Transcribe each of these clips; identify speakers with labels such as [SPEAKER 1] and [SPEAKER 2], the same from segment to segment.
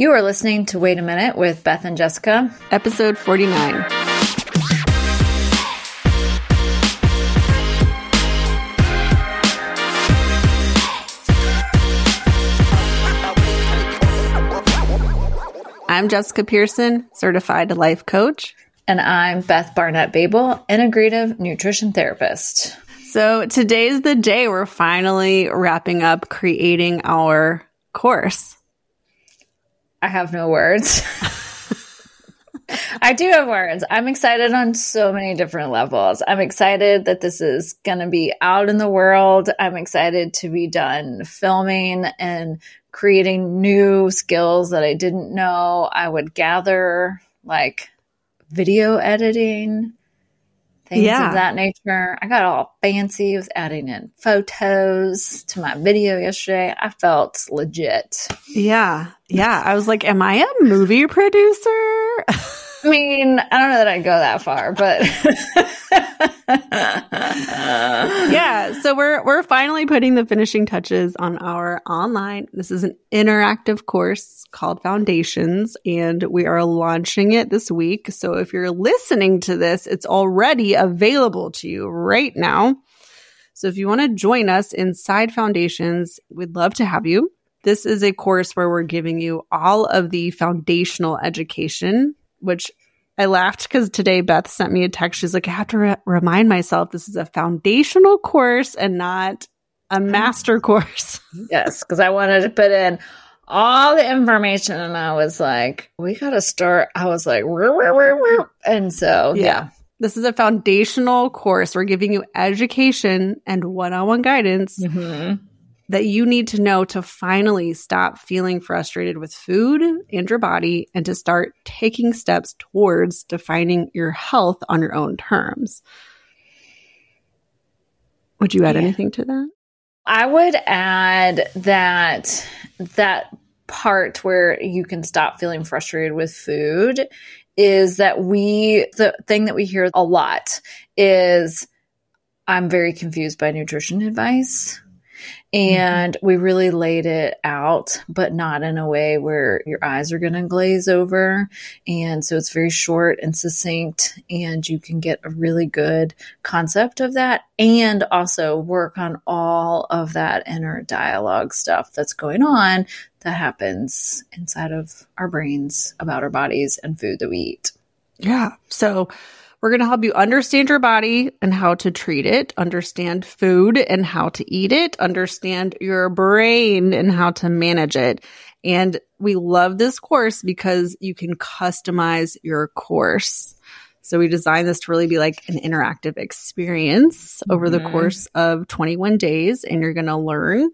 [SPEAKER 1] You are listening to Wait a Minute with Beth and Jessica,
[SPEAKER 2] episode 49. I'm Jessica Pearson, certified life coach.
[SPEAKER 1] And I'm Beth Barnett Babel, integrative nutrition therapist.
[SPEAKER 2] So today's the day we're finally wrapping up creating our course.
[SPEAKER 1] I have no words. I do have words. I'm excited on so many different levels. I'm excited that this is going to be out in the world. I'm excited to be done filming and creating new skills that I didn't know I would gather, like video editing, things yeah. of that nature. I got all fancy with adding in photos to my video yesterday. I felt legit.
[SPEAKER 2] Yeah. Yeah. I was like, am I a movie producer?
[SPEAKER 1] I mean, I don't know that I'd go that far, but
[SPEAKER 2] yeah. So we're we're finally putting the finishing touches on our online. This is an interactive course called Foundations, and we are launching it this week. So if you're listening to this, it's already available to you right now. So if you want to join us inside Foundations, we'd love to have you. This is a course where we're giving you all of the foundational education which I laughed because today Beth sent me a text. She's like, I have to re- remind myself this is a foundational course and not a master course.
[SPEAKER 1] yes, because I wanted to put in all the information and I was like, we got to start. I was like, where, where, where? and so, yeah. yeah.
[SPEAKER 2] This is a foundational course. We're giving you education and one on one guidance. Mm-hmm that you need to know to finally stop feeling frustrated with food and your body and to start taking steps towards defining your health on your own terms. Would you add yeah. anything to that?
[SPEAKER 1] I would add that that part where you can stop feeling frustrated with food is that we the thing that we hear a lot is I'm very confused by nutrition advice. And mm-hmm. we really laid it out, but not in a way where your eyes are going to glaze over. And so it's very short and succinct, and you can get a really good concept of that and also work on all of that inner dialogue stuff that's going on that happens inside of our brains about our bodies and food that we eat.
[SPEAKER 2] Yeah. So, we're going to help you understand your body and how to treat it, understand food and how to eat it, understand your brain and how to manage it. And we love this course because you can customize your course. So we designed this to really be like an interactive experience over mm-hmm. the course of 21 days and you're going to learn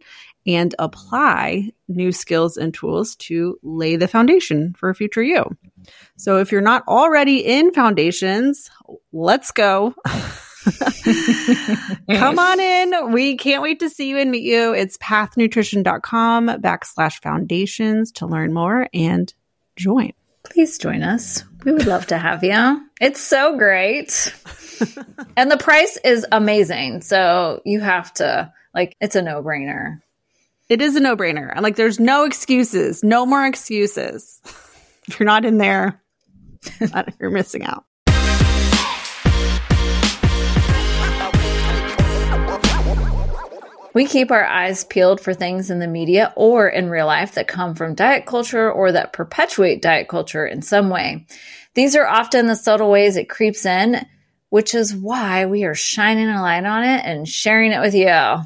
[SPEAKER 2] and apply new skills and tools to lay the foundation for a future you. So if you're not already in foundations, let's go. Come on in. We can't wait to see you and meet you. It's pathnutrition.com backslash foundations to learn more and join.
[SPEAKER 1] Please join us. We would love to have you. It's so great. and the price is amazing. So you have to, like, it's a no brainer.
[SPEAKER 2] It is a no brainer. I'm like, there's no excuses, no more excuses. if you're not in there, you're missing out.
[SPEAKER 1] We keep our eyes peeled for things in the media or in real life that come from diet culture or that perpetuate diet culture in some way. These are often the subtle ways it creeps in, which is why we are shining a light on it and sharing it with you.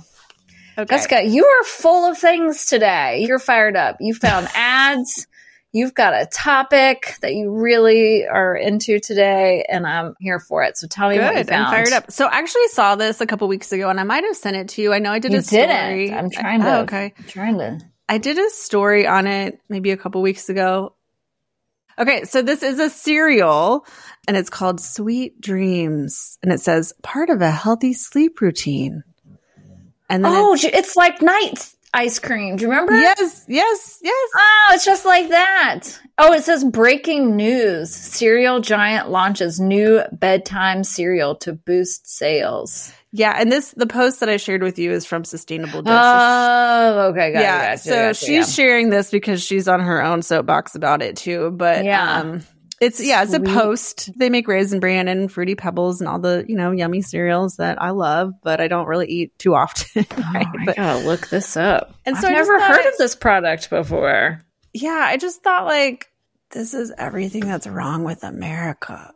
[SPEAKER 1] Okay. Jessica, you are full of things today. You're fired up. You found ads. You've got a topic that you really are into today, and I'm here for it. So tell me Good. what you found.
[SPEAKER 2] I'm fired up. So I actually saw this a couple weeks ago, and I might have sent it to you. I know I did
[SPEAKER 1] you
[SPEAKER 2] a story.
[SPEAKER 1] Didn't. I'm trying to.
[SPEAKER 2] Oh, okay.
[SPEAKER 1] I'm trying to.
[SPEAKER 2] I did a story on it maybe a couple weeks ago. Okay, so this is a cereal and it's called Sweet Dreams. And it says part of a healthy sleep routine.
[SPEAKER 1] And then oh, it's, it's like night ice cream. Do you remember?
[SPEAKER 2] Yes, yes, yes.
[SPEAKER 1] Oh, it's just like that. Oh, it says breaking news. Cereal giant launches new bedtime cereal to boost sales.
[SPEAKER 2] Yeah, and this the post that I shared with you is from Sustainable Dish.
[SPEAKER 1] Oh, okay, got
[SPEAKER 2] yeah,
[SPEAKER 1] gotcha,
[SPEAKER 2] so
[SPEAKER 1] gotcha,
[SPEAKER 2] she's
[SPEAKER 1] yeah.
[SPEAKER 2] sharing this because she's on her own soapbox about it too. But
[SPEAKER 1] Yeah.
[SPEAKER 2] um, it's yeah, it's a post. They make raisin bran and fruity pebbles and all the you know yummy cereals that I love, but I don't really eat too often. right?
[SPEAKER 1] Oh, I
[SPEAKER 2] But
[SPEAKER 1] gotta look this up.
[SPEAKER 2] And
[SPEAKER 1] I've
[SPEAKER 2] so
[SPEAKER 1] never
[SPEAKER 2] thought
[SPEAKER 1] heard of this product before.
[SPEAKER 2] yeah, I just thought like this is everything that's wrong with America.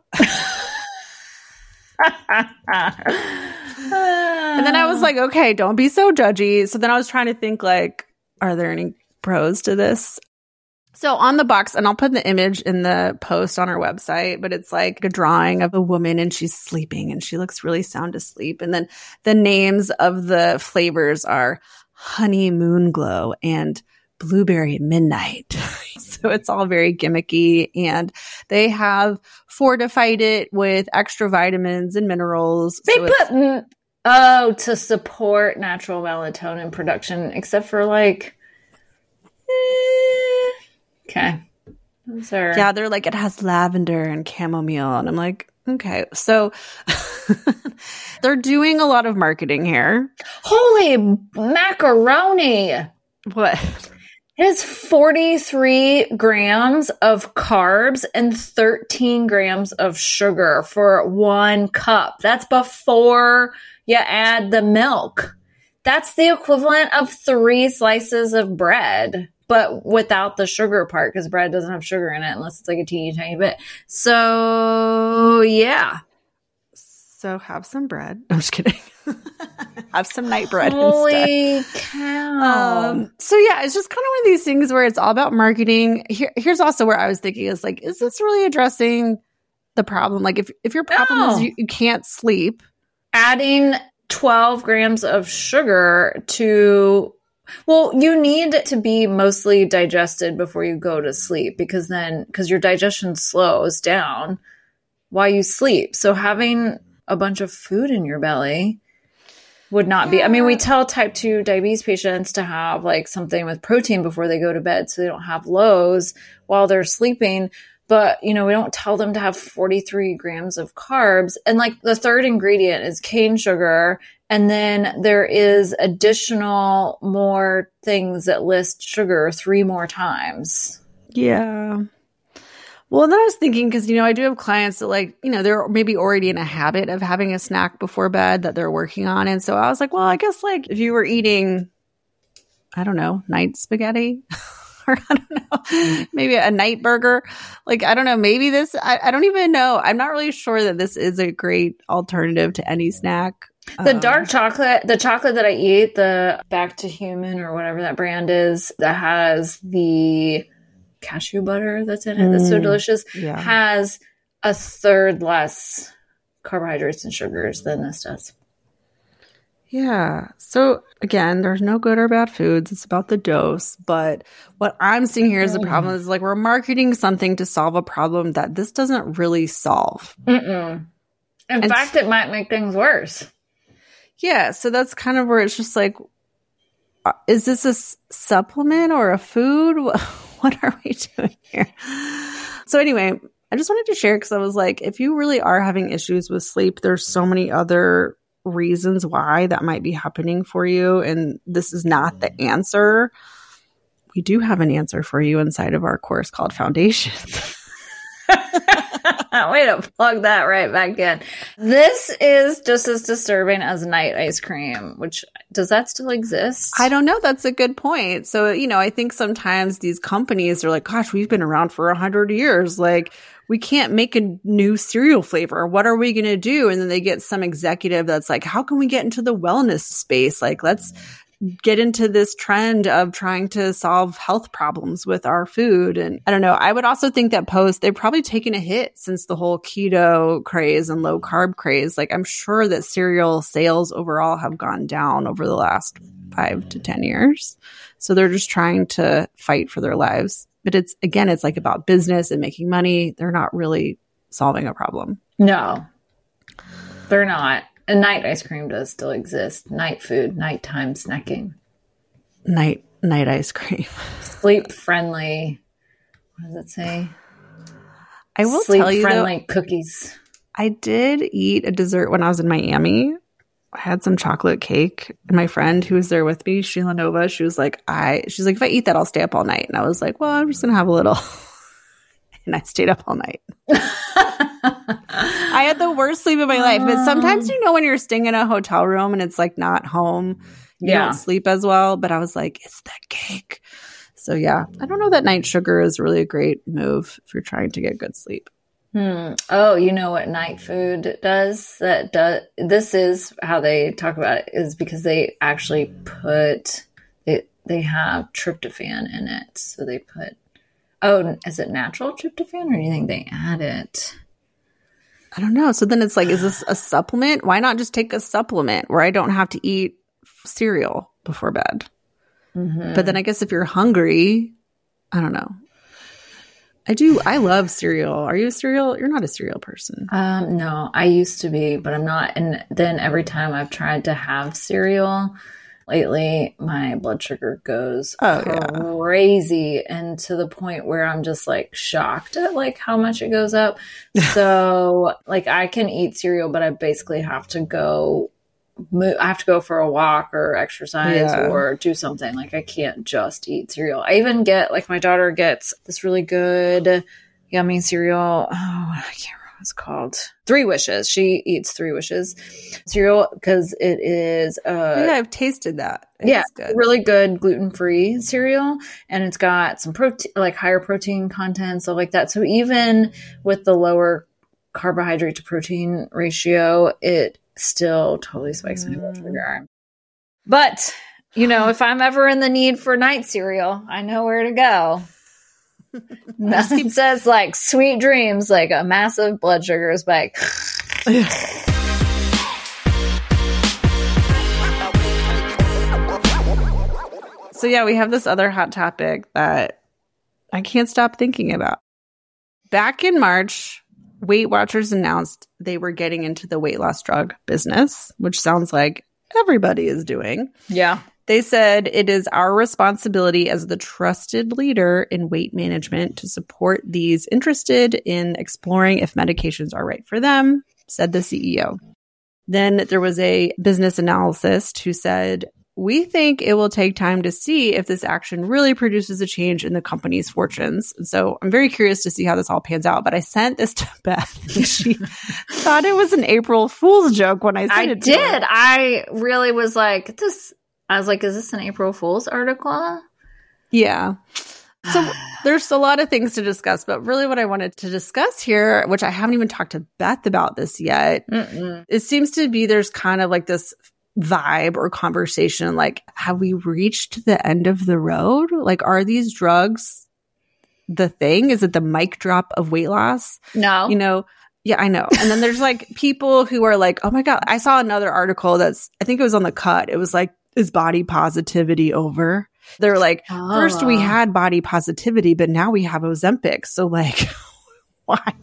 [SPEAKER 2] And then I was like, okay, don't be so judgy. So then I was trying to think like, are there any pros to this? So on the box, and I'll put the image in the post on our website, but it's like a drawing of a woman and she's sleeping and she looks really sound asleep. And then the names of the flavors are honey moon glow and blueberry midnight. so it's all very gimmicky and they have fortified it with extra vitamins and minerals.
[SPEAKER 1] they
[SPEAKER 2] So
[SPEAKER 1] put oh to support natural melatonin production, except for like. eh, okay, those are
[SPEAKER 2] Yeah, they're like, it has lavender and chamomile. And I'm like, okay. So they're doing a lot of marketing here.
[SPEAKER 1] holy macaroni.
[SPEAKER 2] What?
[SPEAKER 1] It is 43 grams of carbs and 13 grams of sugar for one cup. That's before you add the milk. That's the equivalent of three slices of bread, but without the sugar part because bread doesn't have sugar in it unless it's like a teeny tiny bit. So, yeah.
[SPEAKER 2] So have some bread. I'm just kidding. have some night bread instead.
[SPEAKER 1] Holy cow.
[SPEAKER 2] Um, so yeah, it's just kind of one of these things where it's all about marketing. Here, here's also where I was thinking is like, is this really addressing the problem? Like if, if your problem
[SPEAKER 1] No.
[SPEAKER 2] is you, you can't sleep,
[SPEAKER 1] adding 12 grams of sugar to well you need to be mostly digested before you go to sleep because then because your digestion slows down while you sleep. So having a bunch of food in your belly would not be i mean we tell type 2 diabetes patients to have like something with protein before they go to bed so they don't have lows while they're sleeping but you know we don't tell them to have 43 grams of carbs and like the third ingredient is cane sugar and then there is additional more things that list sugar three more times
[SPEAKER 2] Yeah. Well, then I was thinking because you know I do have clients that like you know they're maybe already in a habit of having a snack before bed that they're working on, and so I was like, well, I guess like if you were eating, I don't know, night spaghetti. Or I don't know, maybe a night burger. Like, I don't know, maybe this, I, I don't even know. I'm not really sure that this is a great alternative to any snack.
[SPEAKER 1] the
[SPEAKER 2] Um,
[SPEAKER 1] dark chocolate the chocolate that i eat the back to human or whatever that brand is that has the cashew butter that's in it that's so
[SPEAKER 2] Mm.
[SPEAKER 1] delicious
[SPEAKER 2] Yeah.
[SPEAKER 1] has a third less carbohydrates and sugars than this does
[SPEAKER 2] Yeah. So again, there's no good or bad foods. It's about the dose. But what I'm seeing here is the problem is like we're marketing something to solve a problem that this doesn't really solve.
[SPEAKER 1] Mm-mm. In
[SPEAKER 2] And-
[SPEAKER 1] fact, it might make things worse.
[SPEAKER 2] Yeah. So that's kind of where it's just like, uh, is this a s- supplement or a food? What are we doing here? So anyway, I just wanted to share because I was like, if you really are having issues with sleep, there's so many other reasons why that might be happening for you. And this is not the mm. answer. We do have an answer for you inside of our course called Foundations.
[SPEAKER 1] Way to plug that right back in. This is just as disturbing as night ice cream, which does that still exist?
[SPEAKER 2] I don't know. That's a good point. So, you know, I think sometimes these companies are like, gosh, we've been around for a hundred years. Like, we can't make a new cereal flavor. What are we going to do? And then they get some executive that's like, how can we get into the wellness space? Like, let's get into this trend of trying to solve health problems with our food. And I don't know. I would also think that Post, they've probably taken a hit since the whole keto craze and low carb craze. Like, I'm sure that cereal sales overall have gone down over the last five to 10 years. So they're just trying to fight for their lives. But it's, again, it's like about business and making money. They're not really solving a problem.
[SPEAKER 1] No, they're not. And night ice cream does still exist. Night food, nighttime snacking,
[SPEAKER 2] Night, night ice cream.
[SPEAKER 1] sleep friendly. What does it say?
[SPEAKER 2] I will
[SPEAKER 1] sleep
[SPEAKER 2] tell you though,
[SPEAKER 1] friendly cookies.
[SPEAKER 2] I did eat a dessert when I was in Miami I had some chocolate cake. And my friend who was there with me, Sheila Nova, she was like, I, she's like, if I eat that, I'll stay up all night. And I was like, well, I'm just going to have a little. and I stayed up all night. I had the worst sleep of my life. But sometimes, you know, when you're staying in a hotel room and it's like not home, you
[SPEAKER 1] Yeah.
[SPEAKER 2] don't sleep as well. But I was like, it's that cake. So yeah, I don't know that night sugar is really a great move if you're trying to get good sleep.
[SPEAKER 1] Hmm. Oh, you know what night food does? That does. This is how they talk about it. Is because they actually put it. They have tryptophan in it, so they put. Oh, is it natural tryptophan, or do you think they add it?
[SPEAKER 2] I don't know. So then it's like, is this a supplement? Why not just take a supplement where I don't have to eat cereal before bed? But then I guess if you're hungry, I don't know. I do. I love cereal. Are you a cereal? You're not a cereal person.
[SPEAKER 1] Um, no, I used to be, but I'm not. And then every time I've tried to have cereal lately, my blood sugar goes
[SPEAKER 2] Oh, yeah.
[SPEAKER 1] crazy and to the point where I'm just like shocked at like how much it goes up. So like I can eat cereal, but I basically have to go move, I have to go for a walk or exercise
[SPEAKER 2] Yeah.
[SPEAKER 1] or do something. Like I can't just eat cereal. I even get like my daughter gets this really good yummy cereal. Oh, I can't remember what it's called. Three Wishes. She eats Three Wishes cereal because it is uh
[SPEAKER 2] yeah, I've tasted that. It
[SPEAKER 1] yeah,
[SPEAKER 2] good.
[SPEAKER 1] really good gluten free cereal, and it's got some protein, like higher protein content, stuff like that. So even with the lower carbohydrate to protein ratio, it still totally spikes my blood
[SPEAKER 2] Mm.
[SPEAKER 1] sugar. But you know, if I'm ever in the need for night cereal, I know where to go. Nothing says like sweet dreams, like a massive blood sugar spike.
[SPEAKER 2] So yeah, we have this other hot topic that I can't stop thinking about. Back in March, Weight Watchers announced they were getting into the weight loss drug business, which sounds like everybody is doing.
[SPEAKER 1] Yeah.
[SPEAKER 2] They said it is our responsibility as the trusted leader in weight management to support these interested in exploring if medications are right for them, said the CEO. Then there was a business analyst who said, we think it will take time to see if this action really produces a change in the company's fortunes. And so I'm very curious to see how this all pans out. But I sent this to Beth. She thought it was an April Fool's joke when I sent
[SPEAKER 1] I
[SPEAKER 2] it to her.
[SPEAKER 1] did. I really was like, this. I was like, is this an April Fool's article?
[SPEAKER 2] Yeah. So there's a lot of things to discuss, but really what I wanted to discuss here, which I haven't even talked to Beth about this yet,
[SPEAKER 1] Mm-mm.
[SPEAKER 2] it seems to be there's kind of like this vibe or conversation like, have we reached the end of the road? Like, are these drugs the thing? Is it the mic drop of weight loss?
[SPEAKER 1] No.
[SPEAKER 2] You know, yeah, I know. And then there's like people who are like, oh my God, I saw another article that's, I think it was on the cut. It was like, is body positivity over? They're like, First, we
[SPEAKER 1] Oh.
[SPEAKER 2] had body positivity, but now we have Ozempic. So, like, why?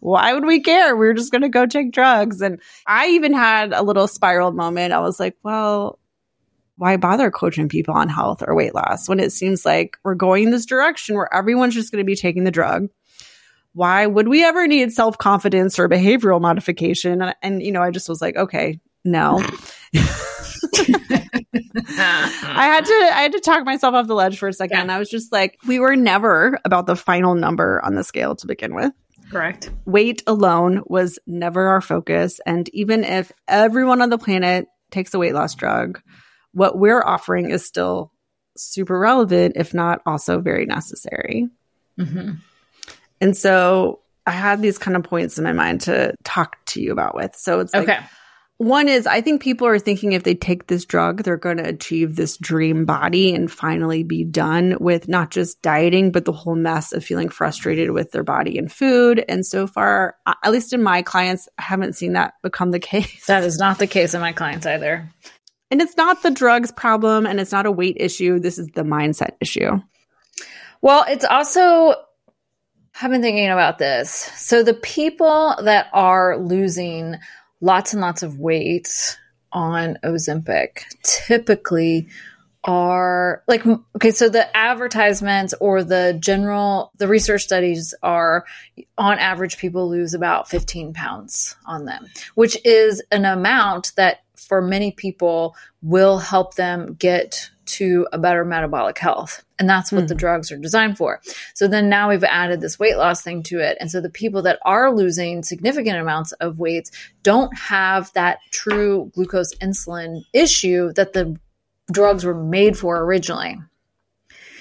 [SPEAKER 2] Why would we care? We are just going to go take drugs. And I even had a little spiral moment. I was like, well, why bother coaching people on health or weight loss when it seems like we're going this direction where everyone's just going to be taking the drug? Why would we ever need self confidence or behavioral modification? And, and, you know, I just was like, okay, no. I had to I had to talk myself off the ledge for a second.
[SPEAKER 1] Yeah.
[SPEAKER 2] I was just like, we were never about the final number on the scale to begin with.
[SPEAKER 1] Correct.
[SPEAKER 2] Weight alone was never our focus. And even if everyone on the planet takes a weight loss drug, what we're offering is still super relevant, if not also very necessary.
[SPEAKER 1] hmm
[SPEAKER 2] And so I had these kind of points in my mind to talk to you about with. So it's like
[SPEAKER 1] Okay.
[SPEAKER 2] One is I think people are thinking if they take this drug, they're going to achieve this dream body and finally be done with not just dieting, but the whole mess of feeling frustrated with their body and food. And so far, at least in my clients, I haven't seen that become the case.
[SPEAKER 1] That is not the case in my clients either.
[SPEAKER 2] and it's not the drugs problem and it's not a weight issue. This is the mindset issue.
[SPEAKER 1] Well, it's also, I've been thinking about this. So the people that are losing lots and lots of weight on Ozempic. Typically are like, okay, so the advertisements or the general, the research studies are on average, people lose about 15 pounds on them, which is an amount that for many people will help them get to a better metabolic health. And that's what mm. the drugs are designed for. So then now we've added this weight loss thing to it. And so the people that are losing significant amounts of weight don't have that true glucose insulin issue that the drugs were made for originally.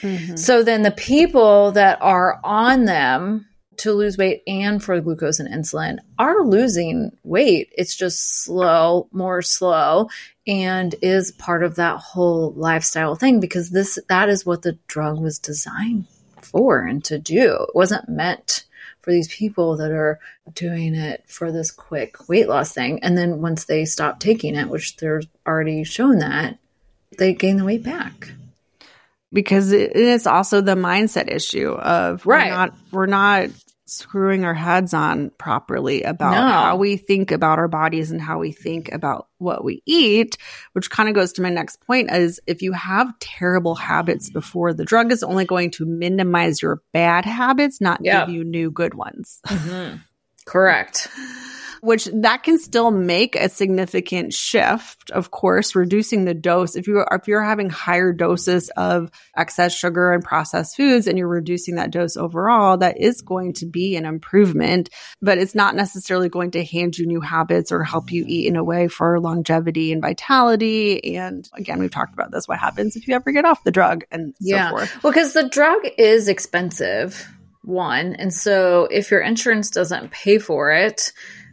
[SPEAKER 1] Mm-hmm. So then the people that are on them to lose weight and for glucose and insulin are losing weight. It's just slow, more slow, and is part of that whole lifestyle thing because this that is what the drug was designed for and to do. It wasn't meant for these people that are doing it for this quick weight loss thing. And then once they stop taking it, which they're already shown that, they gain the weight back
[SPEAKER 2] because it's also the mindset issue of right. we're not we're not screwing our heads on properly about no. how we think about our bodies and how we think about what we eat, which kind of goes to my next point is if you have terrible habits before, the drug is only going to minimize your bad habits, not give you new good ones.
[SPEAKER 1] Mm-hmm. Correct
[SPEAKER 2] which that can still make a significant shift. Of course, reducing the dose. If you are, if you're having higher doses of excess sugar and processed foods and you're reducing that dose overall, that is going to be an improvement, but it's not necessarily going to hand you new habits or help you eat in a way for longevity and vitality. And again, we've talked about this. What happens if you ever get off the drug and yeah. so forth?
[SPEAKER 1] Well, because the drug is expensive one. And so if your insurance doesn't pay for it,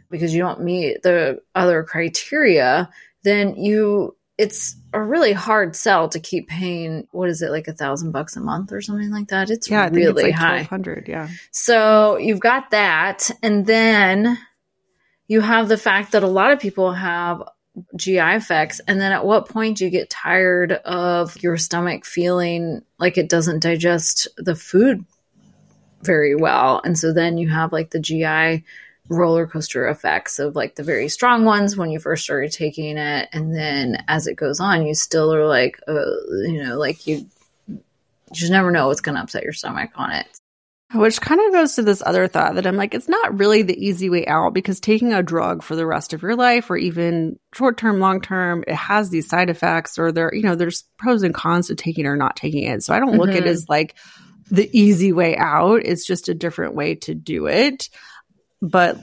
[SPEAKER 1] because you don't meet the other criteria, then you it's a really hard sell to keep paying what is it like a thousand bucks a month or something like that? It's yeah, really it's like high.
[SPEAKER 2] 1200 yeah.
[SPEAKER 1] So you've got that and then you have the fact that a lot of people have GI effects and then at what point do you get tired of your stomach feeling like it doesn't digest the food very well? And so then you have like the GI roller coaster effects of like the very strong ones when you first started taking it and then as it goes on you still are like uh, you know like you, you just never know what's going to upset your stomach on it
[SPEAKER 2] which kind of goes to this other thought that I'm like, it's not really the easy way out because taking a drug for the rest of your life or even short term, long term, it has these side effects or there, you know, there's pros and cons to taking or not taking it. So I don't look mm-hmm. at it as like the easy way out. It's just a different way to do it but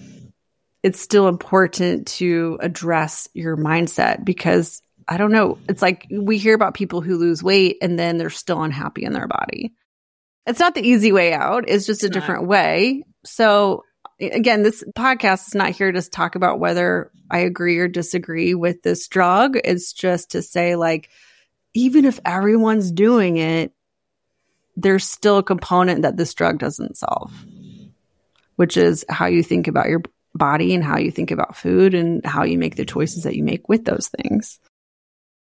[SPEAKER 2] it's still important to address your mindset because I don't know. It's like we hear about people who lose weight and then they're still unhappy in their body. It's not the easy way out. It's just it's a different way. So again, this podcast is not here to talk about whether I agree or disagree with this drug. It's just to say like, even if everyone's doing it, there's still a component that this drug doesn't solve which is how you think about your body and how you think about food and how you make the choices that you make with those things.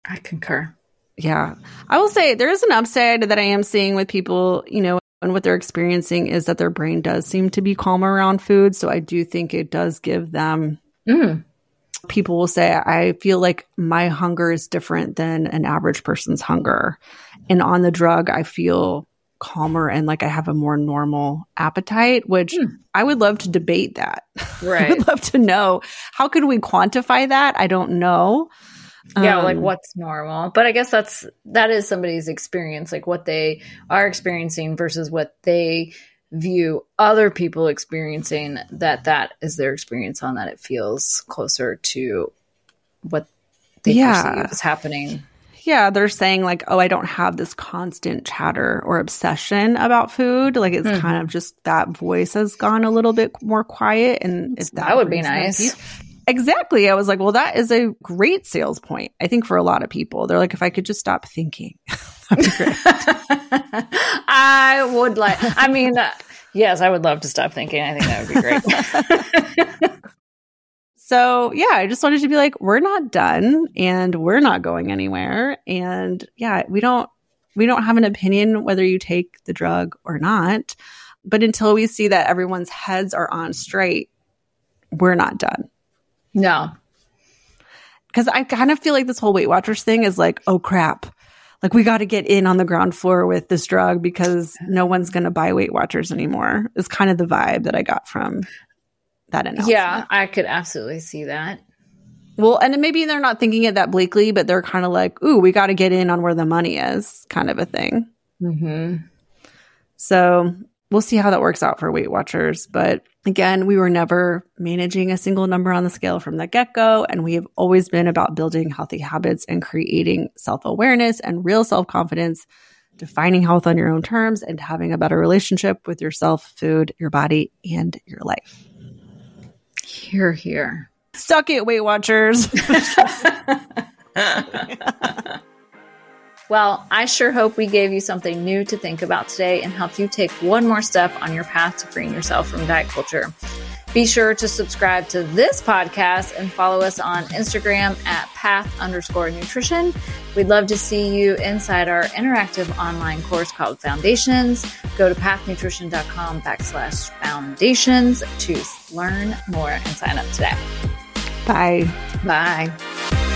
[SPEAKER 1] I concur.
[SPEAKER 2] Yeah. I will say there is an upside that I am seeing with people, you know, and what they're experiencing is that their brain does seem to be calmer around food. So I do think it does give them. Mm. People will say, I feel like my hunger is different than an average person's hunger. And on the drug, I feel calmer and like I have a more normal appetite, which hmm. I would love to debate that.
[SPEAKER 1] Right.
[SPEAKER 2] I would love to know how could we quantify that? I don't know.
[SPEAKER 1] Yeah, um, like what's normal. But I guess that's that is somebody's experience, like what they are experiencing versus what they view other people experiencing that that is their experience on that it feels closer to what they yeah. perceive is happening
[SPEAKER 2] yeah, they're saying like, oh, I don't have this constant chatter or obsession about food. Like it's mm. kind of just that voice has gone a little bit more quiet. And that,
[SPEAKER 1] that would be nice.
[SPEAKER 2] Exactly. I was like, well, that is a great sales point. I think for a lot of people, they're like, if I could just stop thinking, that'd be great.
[SPEAKER 1] I would like, I mean, uh, yes, I would love to stop thinking. I think that would be great.
[SPEAKER 2] So yeah, I just wanted to be like, we're not done and we're not going anywhere. And yeah, we don't we don't have an opinion whether you take the drug or not. But until we see that everyone's heads are on straight, we're not done.
[SPEAKER 1] No.
[SPEAKER 2] Because I kind of feel like this whole Weight Watchers thing is like, oh crap. Like we got to get in on the ground floor with this drug because no one's going to buy Weight Watchers anymore. Is kind of the vibe that I got from that announcement.
[SPEAKER 1] Yeah, I could absolutely see that.
[SPEAKER 2] Well, and maybe they're not thinking it that bleakly, but they're kind of like, ooh, we got to get in on where the money is, kind of a thing.
[SPEAKER 1] Mm-hmm.
[SPEAKER 2] So we'll see how that works out for Weight Watchers. But again, we were never managing a single number on the scale from the get go. And we have always been about building healthy habits and creating self awareness and real self confidence, defining health on your own terms, and having a better relationship with yourself, food, your body, and your life.
[SPEAKER 1] Here, here.
[SPEAKER 2] Suck it, Weight Watchers.
[SPEAKER 1] Well, I sure hope we gave you something new to think about today and helped you take one more step on your path to freeing yourself from diet culture. Be sure to subscribe to this podcast and follow us on Instagram at path underscore nutrition. We'd love to see you inside our interactive online course called Foundations. Go to pathnutrition.com backslash foundations to learn more and sign up today.
[SPEAKER 2] Bye.
[SPEAKER 1] Bye.